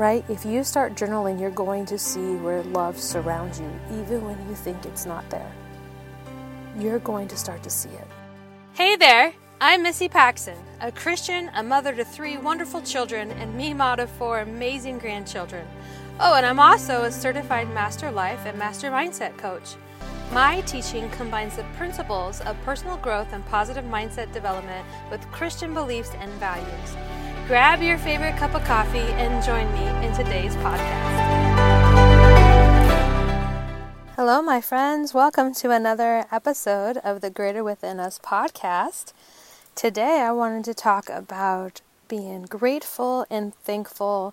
right? If you start journaling, you're going to see where love surrounds you, even when you think it's not there. You're going to start to see it. Hey there, I'm Missy Paxson, a Christian, a mother to three wonderful children, and Mima to four amazing grandchildren. Oh, and I'm also a certified Master Life and Master Mindset coach. My teaching combines the principles of personal growth and positive mindset development with Christian beliefs and values. Grab your favorite cup of coffee and join me in today's podcast. Hello, my friends. Welcome to another episode of the Greater Within Us podcast. Today, I wanted to talk about being grateful and thankful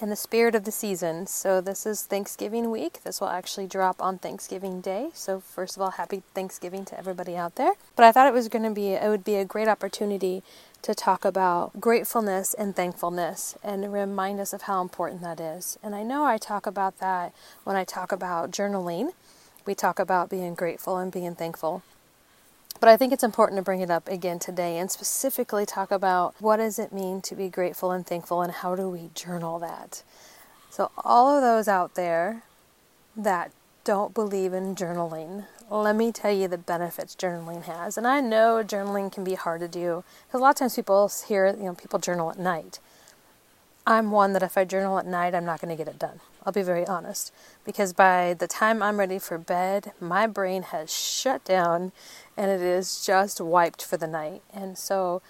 in the spirit of the season. So, this is Thanksgiving week. This will actually drop on Thanksgiving Day. So, first of all, happy Thanksgiving to everybody out there. But I thought it was going to be, it would be a great opportunity to talk about gratefulness and thankfulness and remind us of how important that is. And I know I talk about that when I talk about journaling. We talk about being grateful and being thankful. But I think it's important to bring it up again today and specifically talk about what does it mean to be grateful and thankful and how do we journal that. So all of those out there that don't believe in journaling, let me tell you the benefits journaling has. And I know journaling can be hard to do because a lot of times people hear, you know, people journal at night. I'm one that if I journal at night, I'm not going to get it done. I'll be very honest. Because by the time I'm ready for bed, my brain has shut down and it is just wiped for the night. And so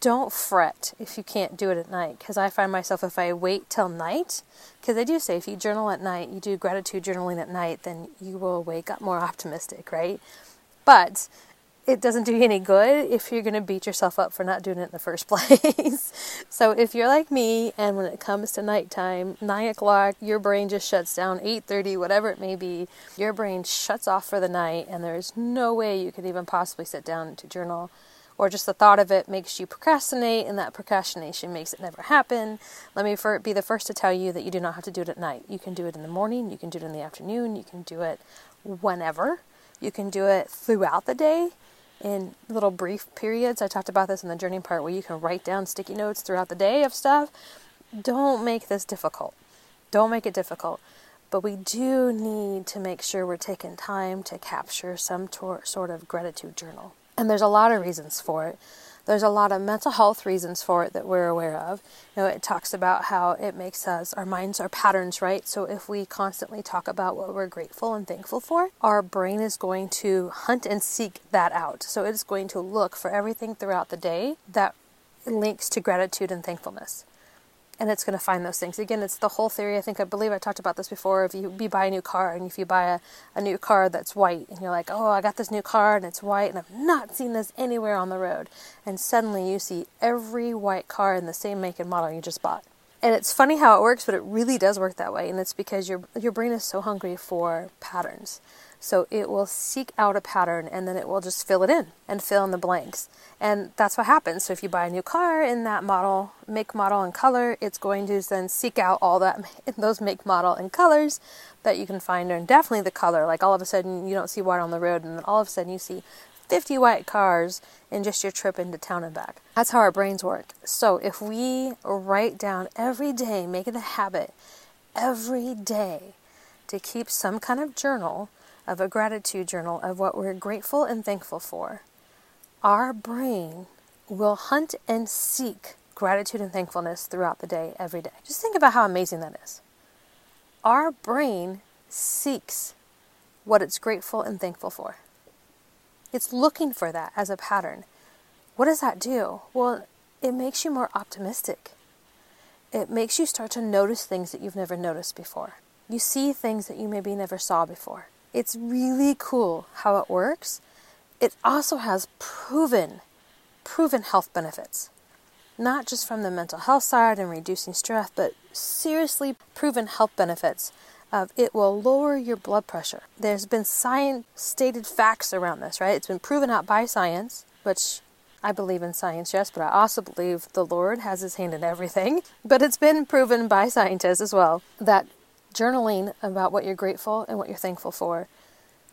don't fret if you can't do it at night. Because I find myself, if I wait till night, because they do say if you journal at night, you do gratitude journaling at night, then you will wake up more optimistic, right? But it doesn't do you any good if you're going to beat yourself up for not doing it in the first place. so if you're like me and when it comes to nighttime, nine o'clock, your brain just shuts down, 8.30, whatever it may be, your brain shuts off for the night and there's no way you could even possibly sit down to journal or just the thought of it makes you procrastinate and that procrastination makes it never happen. Let me be the first to tell you that you do not have to do it at night. You can do it in the morning, you can do it in the afternoon, you can do it whenever. You can do it throughout the day in little brief periods. I talked about this in the journey part where you can write down sticky notes throughout the day of stuff. Don't make this difficult. Don't make it difficult. But we do need to make sure we're taking time to capture some tor- sort of gratitude journal. And there's a lot of reasons for it. There's a lot of mental health reasons for it that we're aware of. You know, it talks about how it makes us, our minds are patterns, right? So if we constantly talk about what we're grateful and thankful for, our brain is going to hunt and seek that out. So it's going to look for everything throughout the day that links to gratitude and thankfulness and it's going to find those things. Again, it's the whole theory. I think I believe I talked about this before. If you, you buy a new car and if you buy a, a new car that's white and you're like, oh, I got this new car and it's white and I've not seen this anywhere on the road, and suddenly you see every white car in the same make and model you just bought. And it's funny how it works, but it really does work that way, and it's because your your brain is so hungry for patterns. So it will seek out a pattern and then it will just fill it in and fill in the blanks. And that's what happens. So if you buy a new car in that model, make, model, and color, it's going to then seek out all that those make, model, and colors that you can find, and definitely the color. Like all of a sudden you don't see white on the road, and then all of a sudden you see 50 white cars in just your trip into town and back. That's how our brains work. So if we write down every day, make it a habit every day to keep some kind of journal of a gratitude journal of what we're grateful and thankful for, our brain will hunt and seek gratitude and thankfulness throughout the day, every day. Just think about how amazing that is. Our brain seeks what it's grateful and thankful for. It's looking for that as a pattern. What does that do? Well, it makes you more optimistic. It makes you start to notice things that you've never noticed before. You see things that you maybe never saw before. It's really cool how it works. It also has proven, proven health benefits. Not just from the mental health side and reducing stress, but seriously proven health benefits of it will lower your blood pressure. There's been science stated facts around this, right? It's been proven out by science, which I believe in science, yes, but I also believe the Lord has his hand in everything. But it's been proven by scientists as well that Journaling about what you're grateful and what you're thankful for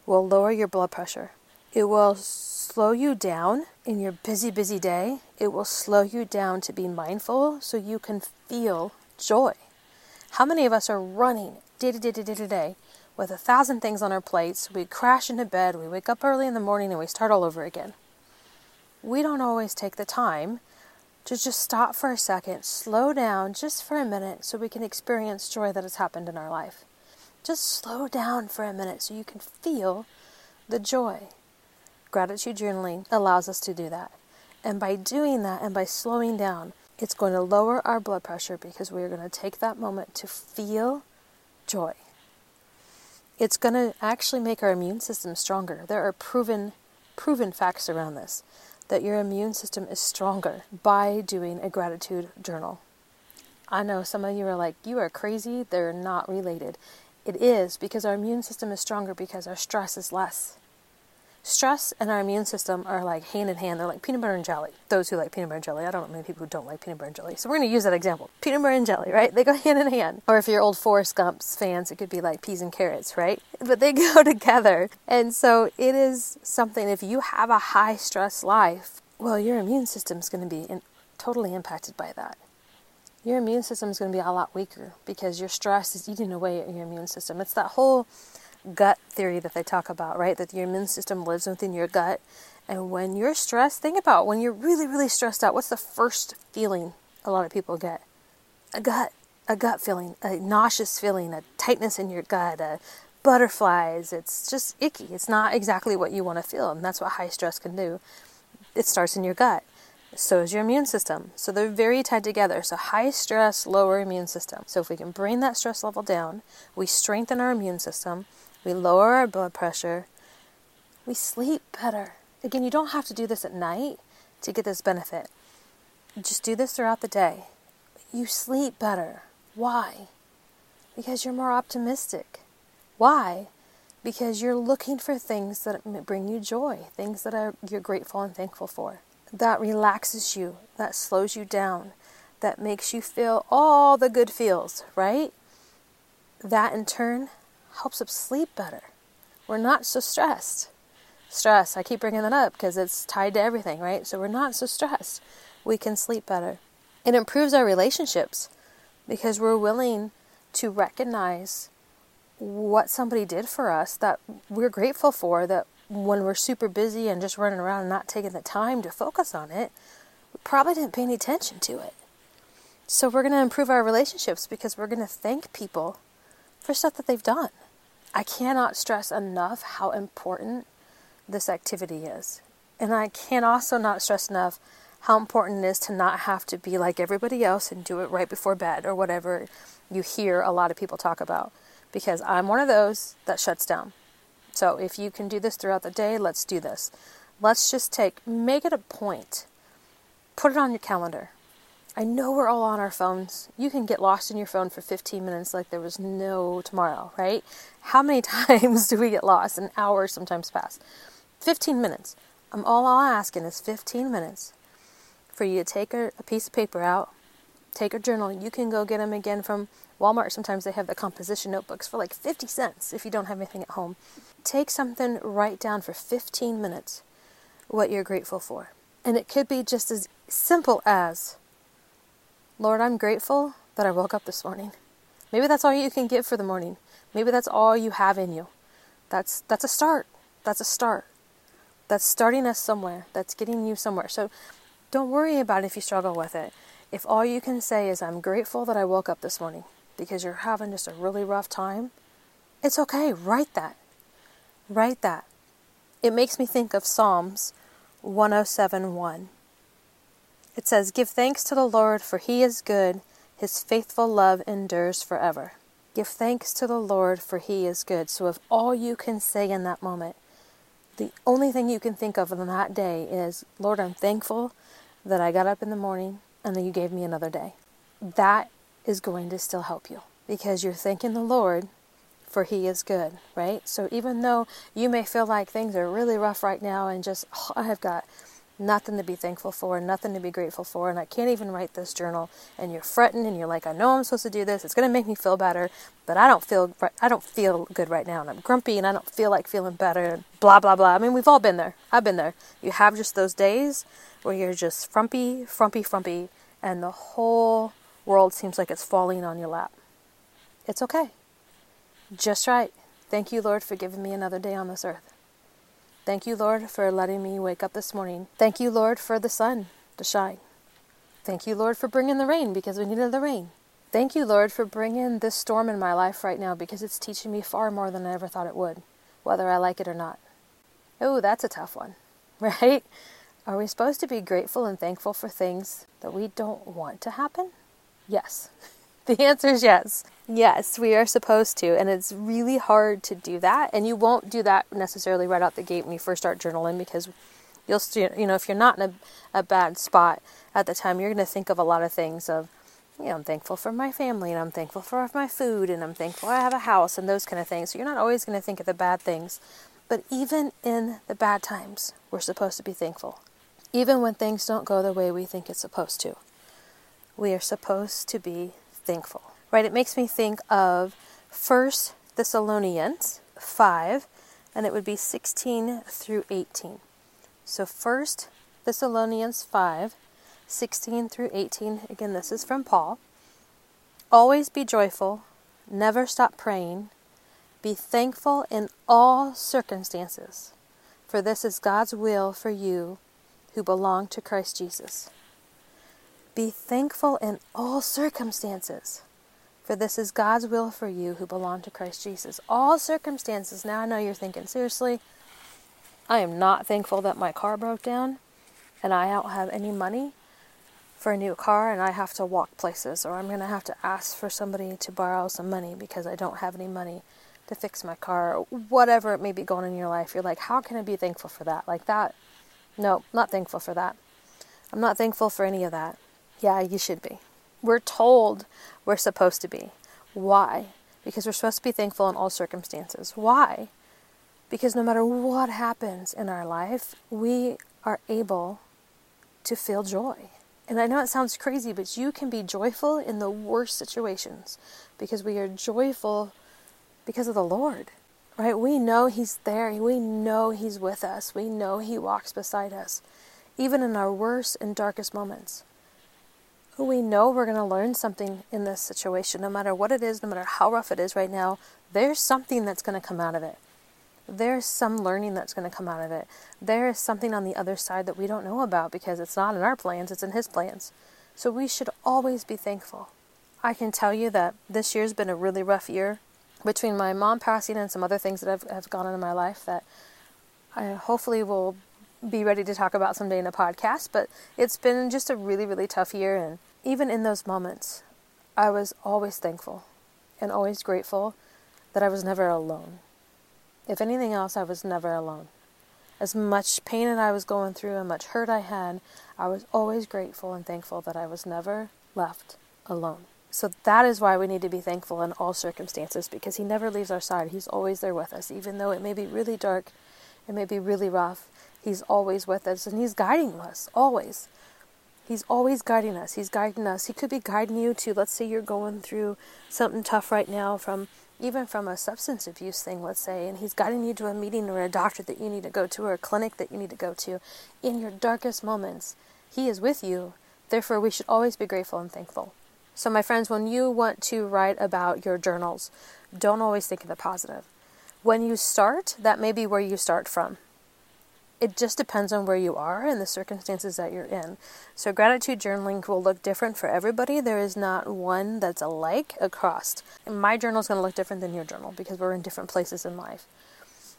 will lower your blood pressure. It will slow you down in your busy, busy day. It will slow you down to be mindful so you can feel joy. How many of us are running day to day to day to day with a thousand things on our plates? We crash into bed, we wake up early in the morning, and we start all over again. We don't always take the time to just stop for a second, slow down just for a minute so we can experience joy that has happened in our life. Just slow down for a minute so you can feel the joy. Gratitude journaling allows us to do that. And by doing that and by slowing down, it's going to lower our blood pressure because we are going to take that moment to feel joy. It's going to actually make our immune system stronger. There are proven proven facts around this that your immune system is stronger by doing a gratitude journal. I know some of you are like, you are crazy. They're not related. It is because our immune system is stronger because our stress is less. Stress and our immune system are like hand in hand. They're like peanut butter and jelly. Those who like peanut butter and jelly, I don't know many people who don't like peanut butter and jelly. So we're going to use that example. Peanut butter and jelly, right? They go hand in hand. Or if you're old Forrest Gump's fans, it could be like peas and carrots, right? But they go together. And so it is something, if you have a high stress life, well, your immune system is going to be in, totally impacted by that your immune system is going to be a lot weaker because your stress is eating away at your immune system. It's that whole gut theory that they talk about, right? That your immune system lives within your gut. And when you're stressed, think about when you're really, really stressed out, what's the first feeling a lot of people get? A gut, a gut feeling, a nauseous feeling, a tightness in your gut, a butterflies. It's just icky. It's not exactly what you want to feel. And that's what high stress can do. It starts in your gut. So is your immune system. So they're very tied together. So high stress, lower immune system. So if we can bring that stress level down, we strengthen our immune system, we lower our blood pressure, we sleep better. Again, you don't have to do this at night to get this benefit. Just do this throughout the day. You sleep better. Why? Because you're more optimistic. Why? Because you're looking for things that bring you joy, things that are, you're grateful and thankful for that relaxes you, that slows you down, that makes you feel all the good feels, right? That in turn helps us sleep better. We're not so stressed. Stress, I keep bringing that up because it's tied to everything, right? So we're not so stressed. We can sleep better. It improves our relationships because we're willing to recognize what somebody did for us that we're grateful for, that when we're super busy and just running around and not taking the time to focus on it, we probably didn't pay any attention to it. So we're going to improve our relationships because we're going to thank people for stuff that they've done. I cannot stress enough how important this activity is. And I can also not stress enough how important it is to not have to be like everybody else and do it right before bed or whatever you hear a lot of people talk about. Because I'm one of those that shuts down. So if you can do this throughout the day, let's do this. Let's just take, make it a point. Put it on your calendar. I know we're all on our phones. You can get lost in your phone for 15 minutes like there was no tomorrow, right? How many times do we get lost? An hour sometimes pass. 15 minutes. I'm all I'm asking is 15 minutes for you to take a, a piece of paper out, take a journal. You can go get them again from Walmart. Sometimes they have the composition notebooks for like 50 cents if you don't have anything at home take something, write down for 15 minutes what you're grateful for. And it could be just as simple as, Lord, I'm grateful that I woke up this morning. Maybe that's all you can give for the morning. Maybe that's all you have in you. That's that's a start. That's a start. That's starting us somewhere. That's getting you somewhere. So don't worry about if you struggle with it. If all you can say is I'm grateful that I woke up this morning because you're having just a really rough time, it's okay. Write that. Write that. It makes me think of Psalms 107:1. It says, "Give thanks to the Lord, for he is good; his faithful love endures forever." Give thanks to the Lord, for he is good. So if all you can say in that moment, the only thing you can think of on that day is, Lord, I'm thankful that I got up in the morning and that you gave me another day. That is going to still help you because you're thanking the Lord for he is good, right? So even though you may feel like things are really rough right now and just, oh, I have got nothing to be thankful for, nothing to be grateful for, and I can't even write this journal, and you're fretting and you're like, I know I'm supposed to do this, it's going to make me feel better, but I don't feel, I don't feel good right now, and I'm grumpy and I don't feel like feeling better, blah, blah, blah. I mean, we've all been there. I've been there. You have just those days where you're just frumpy, frumpy, frumpy, and the whole world seems like it's falling on your lap. It's okay. Just write. Thank you, Lord, for giving me another day on this earth. Thank you, Lord, for letting me wake up this morning. Thank you, Lord, for the sun to shine. Thank you, Lord, for bringing the rain because we needed the rain. Thank you, Lord, for bringing this storm in my life right now because it's teaching me far more than I ever thought it would, whether I like it or not. Oh, that's a tough one, right? Are we supposed to be grateful and thankful for things that we don't want to happen? Yes. The answer is yes. Yes, we are supposed to. And it's really hard to do that. And you won't do that necessarily right out the gate when you first start journaling because you'll, you know, if you're not in a, a bad spot at the time, you're going to think of a lot of things of, you know, I'm thankful for my family and I'm thankful for my food and I'm thankful I have a house and those kind of things. So you're not always going to think of the bad things. But even in the bad times, we're supposed to be thankful. Even when things don't go the way we think it's supposed to, we are supposed to be thankful. Right? It makes me think of First Thessalonians 5, and it would be 16 through 18. So First Thessalonians 5, 16 through 18. Again, this is from Paul. Always be joyful, never stop praying, be thankful in all circumstances, for this is God's will for you who belong to Christ Jesus. Be thankful in all circumstances, for this is God's will for you who belong to Christ Jesus. All circumstances. Now I know you're thinking, seriously, I am not thankful that my car broke down and I don't have any money for a new car and I have to walk places, or I'm going to have to ask for somebody to borrow some money because I don't have any money to fix my car, or whatever it may be going in your life. You're like, how can I be thankful for that? Like that? No, not thankful for that. I'm not thankful for any of that. Yeah, you should be. We're told we're supposed to be. Why? Because we're supposed to be thankful in all circumstances. Why? Because no matter what happens in our life, we are able to feel joy. And I know it sounds crazy, but you can be joyful in the worst situations because we are joyful because of the Lord. Right? We know He's there. We know He's with us. We know He walks beside us, even in our worst and darkest moments we know we're going to learn something in this situation, no matter what it is, no matter how rough it is right now, there's something that's going to come out of it. There's some learning that's going to come out of it. There is something on the other side that we don't know about because it's not in our plans, it's in His plans. So we should always be thankful. I can tell you that this year's been a really rough year between my mom passing and some other things that have, have gone on in my life that I hopefully will be ready to talk about someday in a podcast, but it's been just a really, really tough year. And even in those moments, I was always thankful and always grateful that I was never alone. If anything else, I was never alone. As much pain that I was going through and much hurt I had, I was always grateful and thankful that I was never left alone. So that is why we need to be thankful in all circumstances because He never leaves our side. He's always there with us, even though it may be really dark, it may be really rough, He's always with us and He's guiding us, always. He's always guiding us. He's guiding us. He could be guiding you to, let's say you're going through something tough right now from even from a substance abuse thing, let's say, and he's guiding you to a meeting or a doctor that you need to go to or a clinic that you need to go to in your darkest moments. He is with you. Therefore, we should always be grateful and thankful. So, my friends, when you want to write about your journals, don't always think of the positive. When you start, that may be where you start from it just depends on where you are and the circumstances that you're in. So, gratitude journaling will look different for everybody. There is not one that's alike across. And my journal is going to look different than your journal because we're in different places in life.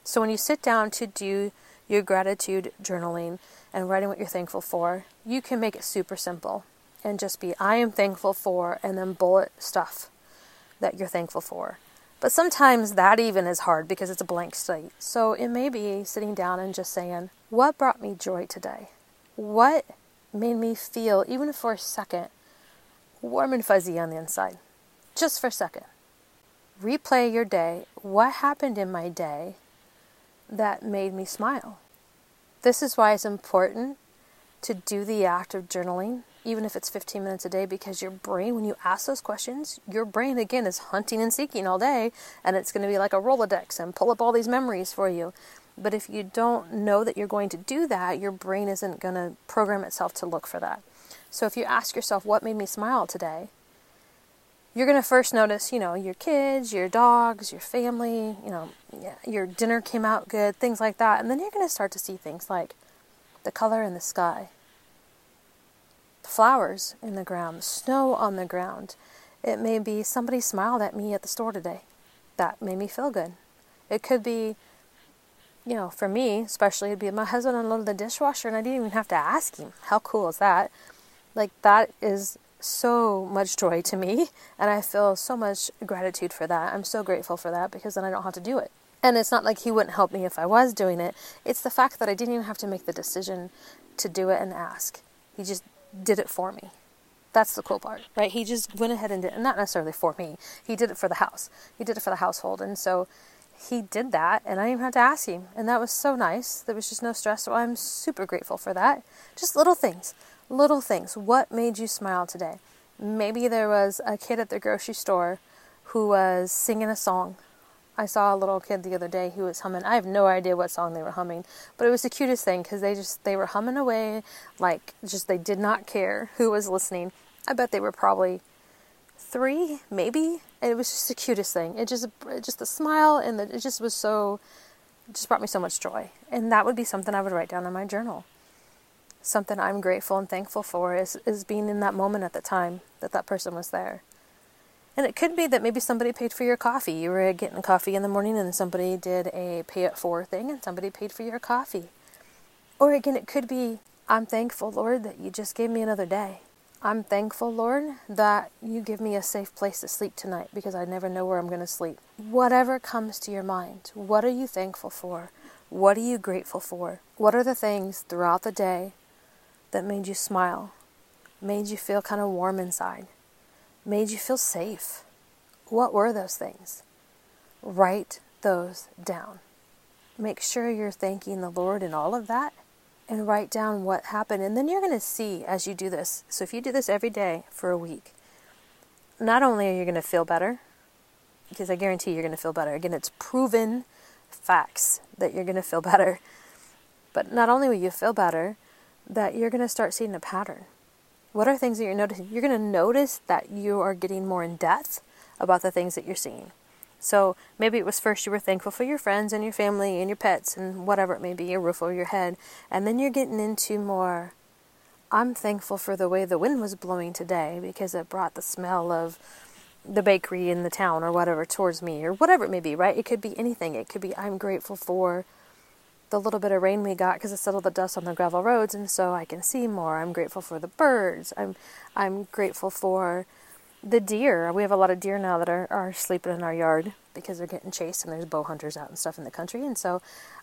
So, when you sit down to do your gratitude journaling and writing what you're thankful for, you can make it super simple and just be, I am thankful for, and then bullet stuff that you're thankful for. But sometimes that even is hard because it's a blank slate. So it may be sitting down and just saying, What brought me joy today? What made me feel, even for a second, warm and fuzzy on the inside? Just for a second. Replay your day. What happened in my day that made me smile? This is why it's important to do the act of journaling even if it's 15 minutes a day, because your brain, when you ask those questions, your brain again is hunting and seeking all day, and it's going to be like a Rolodex and pull up all these memories for you. But if you don't know that you're going to do that, your brain isn't going to program itself to look for that. So if you ask yourself, what made me smile today? you're going to first notice, you know, your kids, your dogs, your family, you know, your dinner came out good, things like that. And then you're going to start to see things like the color in the sky, flowers in the ground, snow on the ground. It may be somebody smiled at me at the store today. That made me feel good. It could be, you know, for me, especially, it'd be my husband unloaded the dishwasher and I didn't even have to ask him. How cool is that? Like, that is so much joy to me, and I feel so much gratitude for that. I'm so grateful for that because then I don't have to do it. And it's not like he wouldn't help me if I was doing it. It's the fact that I didn't even have to make the decision to do it and ask. He just did it for me. That's the cool part, right? He just went ahead and did it, not necessarily for me. He did it for the house. He did it for the household. And so he did that, and I didn't even have to ask him. And that was so nice. There was just no stress. So I'm super grateful for that. Just little things. Little things. What made you smile today? Maybe there was a kid at the grocery store who was singing a song I saw a little kid the other day who was humming. I have no idea what song they were humming, but it was the cutest thing because they just they were humming away like just they did not care who was listening. I bet they were probably three, maybe. And it was just the cutest thing. It just just the smile and the, it just was so just brought me so much joy. And that would be something I would write down in my journal. Something I'm grateful and thankful for is is being in that moment at the time that that person was there. And it could be that maybe somebody paid for your coffee. You were getting coffee in the morning and somebody did a pay it for thing and somebody paid for your coffee. Or again, it could be, I'm thankful, Lord, that you just gave me another day. I'm thankful, Lord, that you give me a safe place to sleep tonight because I never know where I'm going to sleep. Whatever comes to your mind, what are you thankful for? What are you grateful for? What are the things throughout the day that made you smile, made you feel kind of warm inside? Made you feel safe? What were those things? Write those down. Make sure you're thanking the Lord in all of that and write down what happened. And then you're going to see as you do this. So if you do this every day for a week, not only are you going to feel better, because I guarantee you're going to feel better. Again, it's proven facts that you're going to feel better. But not only will you feel better, that you're going to start seeing a pattern. What are things that you're noticing? You're going to notice that you are getting more in depth about the things that you're seeing. So maybe it was first you were thankful for your friends and your family and your pets and whatever it may be, your roof over your head. And then you're getting into more, I'm thankful for the way the wind was blowing today because it brought the smell of the bakery in the town or whatever towards me or whatever it may be, right? It could be anything. It could be, I'm grateful for the little bit of rain we got because it settled the dust on the gravel roads, and so I can see more. I'm grateful for the birds. I'm I'm grateful for the deer. We have a lot of deer now that are, are sleeping in our yard because they're getting chased and there's bow hunters out and stuff in the country. And so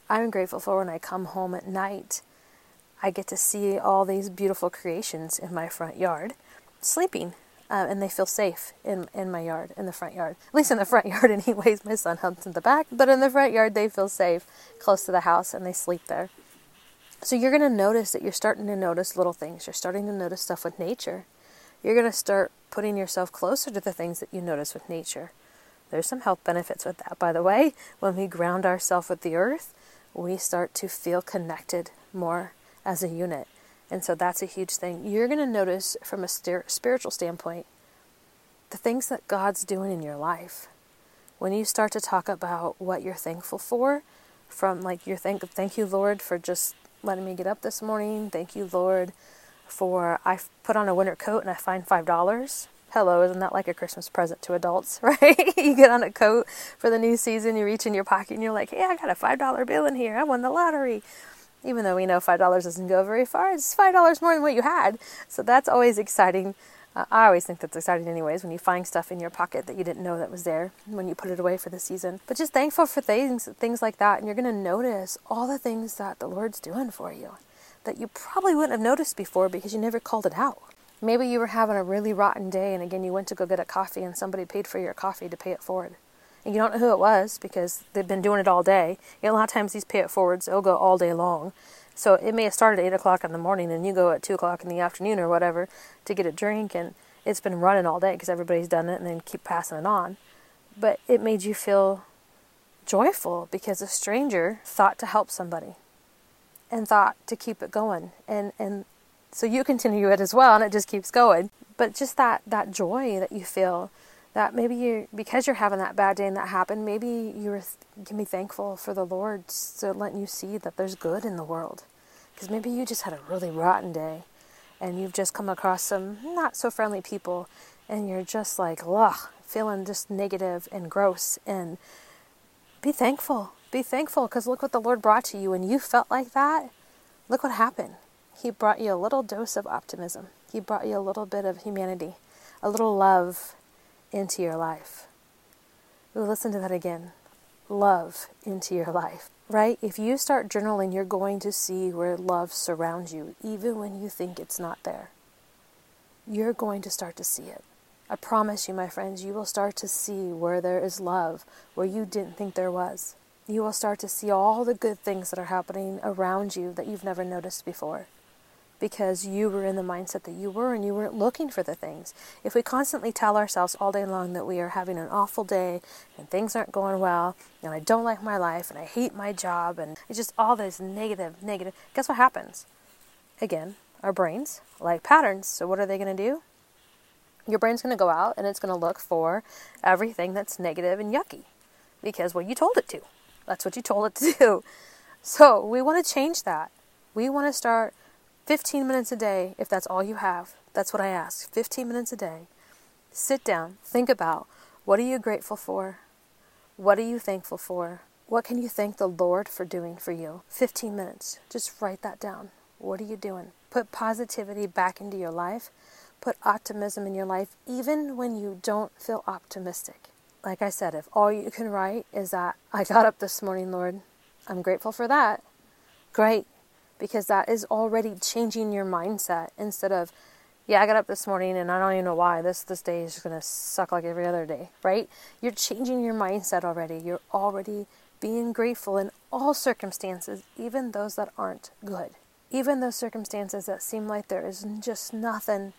I'm grateful for when I come home at night, I get to see all these beautiful creations in my front yard sleeping uh, and they feel safe in in my yard, in the front yard. At least in the front yard, anyways. My son hunts in the back, but in the front yard, they feel safe, close to the house, and they sleep there. So you're going to notice that you're starting to notice little things. You're starting to notice stuff with nature. You're going to start putting yourself closer to the things that you notice with nature. There's some health benefits with that, by the way. When we ground ourselves with the earth, we start to feel connected more as a unit. And so that's a huge thing. You're going to notice from a spiritual standpoint the things that God's doing in your life. When you start to talk about what you're thankful for, from like you're thank thank you Lord for just letting me get up this morning. Thank you Lord for I put on a winter coat and I find five dollars. Hello, isn't that like a Christmas present to adults, right? you get on a coat for the new season, you reach in your pocket and you're like, hey, I got a five dollar bill in here. I won the lottery even though we know $5 doesn't go very far, it's $5 more than what you had. So that's always exciting. Uh, I always think that's exciting, anyways, when you find stuff in your pocket that you didn't know that was there when you put it away for the season. But just thankful for things, things like that, and you're going to notice all the things that the Lord's doing for you that you probably wouldn't have noticed before because you never called it out. Maybe you were having a really rotten day, and again, you went to go get a coffee, and somebody paid for your coffee to pay it forward and you don't know who it was because they've been doing it all day. A lot of times these pay it forwards, they'll go all day long. So it may have started at 8 o'clock in the morning and you go at 2 o'clock in the afternoon or whatever to get a drink and it's been running all day because everybody's done it and then keep passing it on. But it made you feel joyful because a stranger thought to help somebody and thought to keep it going. And, and so you continue it as well and it just keeps going. But just that, that joy that you feel that maybe you because you're having that bad day and that happened maybe you can be thankful for the lord to letting you see that there's good in the world. Because maybe you just had a really rotten day and you've just come across some not so friendly people and you're just like ugh feeling just negative and gross. And be thankful. Be thankful because look what the lord brought to you and you felt like that. Look what happened. He brought you a little dose of optimism. He brought you a little bit of humanity a little love into your life. listen to that again. Love into your life, right? If you start journaling, you're going to see where love surrounds you, even when you think it's not there. You're going to start to see it. I promise you, my friends, you will start to see where there is love, where you didn't think there was. You will start to see all the good things that are happening around you that you've never noticed before because you were in the mindset that you were and you weren't looking for the things. If we constantly tell ourselves all day long that we are having an awful day and things aren't going well and I don't like my life and I hate my job and it's just all this negative, negative, guess what happens? Again, our brains like patterns. So what are they going to do? Your brain's going to go out and it's going to look for everything that's negative and yucky because well you told it to. That's what you told it to do. So we want to change that. We want to start 15 minutes a day, if that's all you have. That's what I ask. 15 minutes a day. Sit down, think about what are you grateful for? What are you thankful for? What can you thank the Lord for doing for you? 15 minutes. Just write that down. What are you doing? Put positivity back into your life. Put optimism in your life, even when you don't feel optimistic. Like I said, if all you can write is that I got up this morning, Lord, I'm grateful for that. Great because that is already changing your mindset instead of yeah, I got up this morning and I don't even know why. This this day is just gonna suck like every other day, right? You're changing your mindset already. You're already being grateful in all circumstances, even those that aren't good. Even those circumstances that seem like there is just nothing.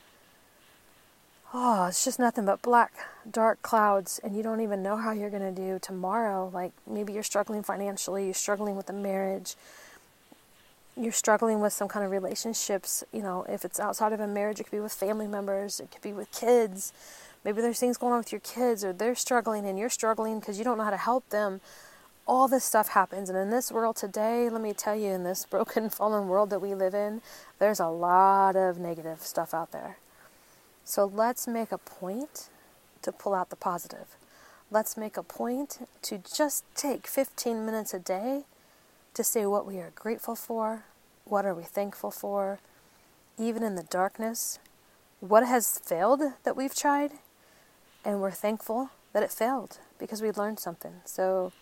Oh, it's just nothing but black, dark clouds, and you don't even know how you're going to do tomorrow. Like maybe you're struggling financially, you're struggling with a marriage, you're struggling with some kind of relationships, you know, if it's outside of a marriage, it could be with family members, it could be with kids. Maybe there's things going on with your kids, or they're struggling and you're struggling because you don't know how to help them. All this stuff happens. And in this world today, let me tell you, in this broken, fallen world that we live in, there's a lot of negative stuff out there. So let's make a point to pull out the positive. Let's make a point to just take 15 minutes a day to say what we are grateful for, what are we thankful for, even in the darkness, what has failed that we've tried, and we're thankful that it failed because we learned something. So,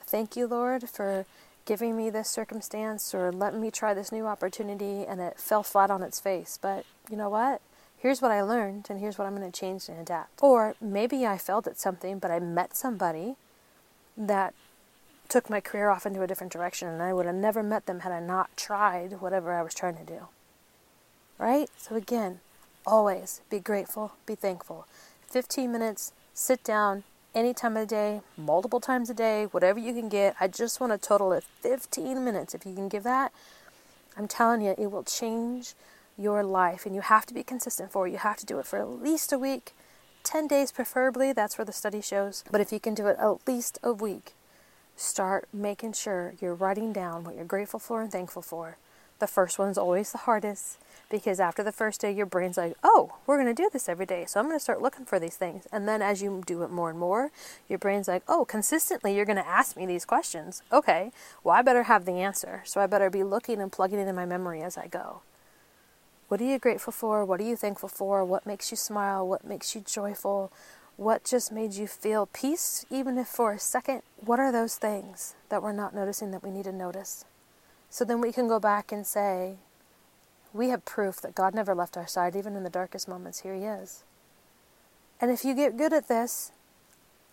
thank you, Lord, for giving me this circumstance or letting me try this new opportunity and it fell flat on its face. But you know what? Here's what I learned, and here's what I'm going to change and adapt. Or maybe I failed at something, but I met somebody that took my career off into a different direction, and I would have never met them had I not tried whatever I was trying to do. Right? So, again, always be grateful, be thankful. 15 minutes, sit down any time of the day, multiple times a day, whatever you can get. I just want a total of 15 minutes. If you can give that, I'm telling you, it will change your life. And you have to be consistent for it. You have to do it for at least a week, 10 days preferably. That's where the study shows. But if you can do it at least a week, start making sure you're writing down what you're grateful for and thankful for. The first one's always the hardest because after the first day, your brain's like, oh, we're going to do this every day. So I'm going to start looking for these things. And then as you do it more and more, your brain's like, oh, consistently, you're going to ask me these questions. Okay, well, I better have the answer. So I better be looking and plugging it in my memory as I go. What are you grateful for? What are you thankful for? What makes you smile? What makes you joyful? What just made you feel peace, even if for a second? What are those things that we're not noticing that we need to notice? So then we can go back and say, we have proof that God never left our side, even in the darkest moments. Here He is. And if you get good at this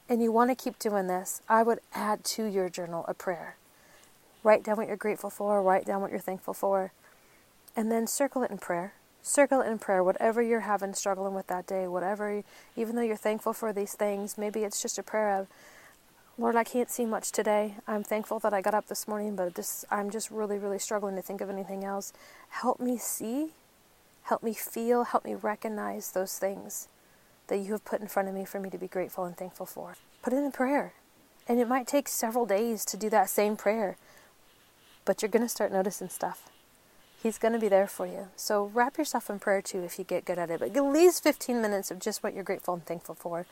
and you want to keep doing this, I would add to your journal a prayer. Write down what you're grateful for, write down what you're thankful for, and then circle it in prayer circle in prayer, whatever you're having, struggling with that day, whatever, even though you're thankful for these things, maybe it's just a prayer of, Lord, I can't see much today. I'm thankful that I got up this morning, but I'm just really, really struggling to think of anything else. Help me see, help me feel, help me recognize those things that you have put in front of me for me to be grateful and thankful for. Put it in prayer. And it might take several days to do that same prayer, but you're going to start noticing stuff. He's going to be there for you. So wrap yourself in prayer too if you get good at it. But at least 15 minutes of just what you're grateful and thankful for.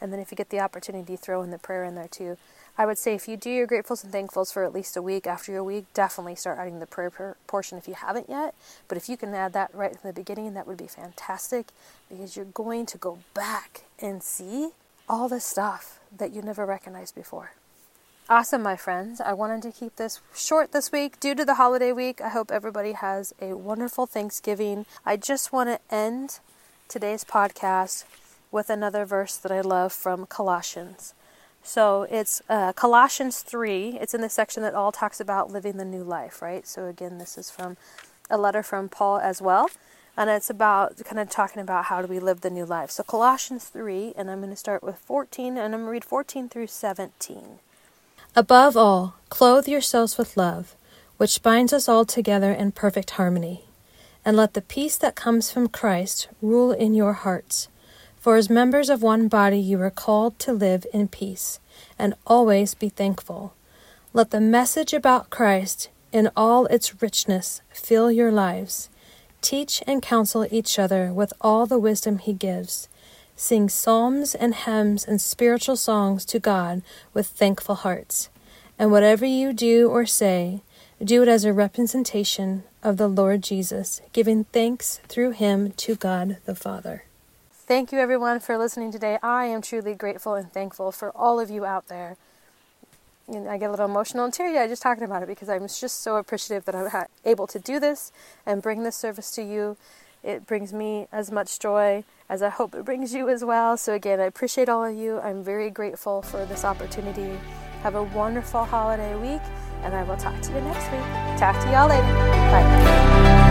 And then if you get the opportunity, throw in the prayer in there too. I would say if you do your gratefuls and thankfuls for at least a week, after your week, definitely start adding the prayer portion if you haven't yet. But if you can add that right in the beginning, that would be fantastic because you're going to go back and see all the stuff that you never recognized before. Awesome, my friends. I wanted to keep this short this week due to the holiday week. I hope everybody has a wonderful Thanksgiving. I just want to end today's podcast with another verse that I love from Colossians. So it's uh, Colossians 3. It's in the section that all talks about living the new life, right? So again, this is from a letter from Paul as well. And it's about kind of talking about how do we live the new life. So Colossians 3, and I'm going to start with 14, and I'm going to read 14 through 17. Above all, clothe yourselves with love, which binds us all together in perfect harmony. And let the peace that comes from Christ rule in your hearts for as members of one body, you are called to live in peace and always be thankful. Let the message about Christ in all its richness fill your lives. Teach and counsel each other with all the wisdom He gives. Sing psalms and hymns and spiritual songs to God with thankful hearts. And whatever you do or say, do it as a representation of the Lord Jesus, giving thanks through Him to God the Father. Thank you, everyone, for listening today. I am truly grateful and thankful for all of you out there. Know, I get a little emotional and teary eyed just talking about it because I'm just so appreciative that I'm able to do this and bring this service to you. It brings me as much joy as I hope it brings you as well. So, again, I appreciate all of you. I'm very grateful for this opportunity. Have a wonderful holiday week, and I will talk to you next week. Talk to y'all later. Bye.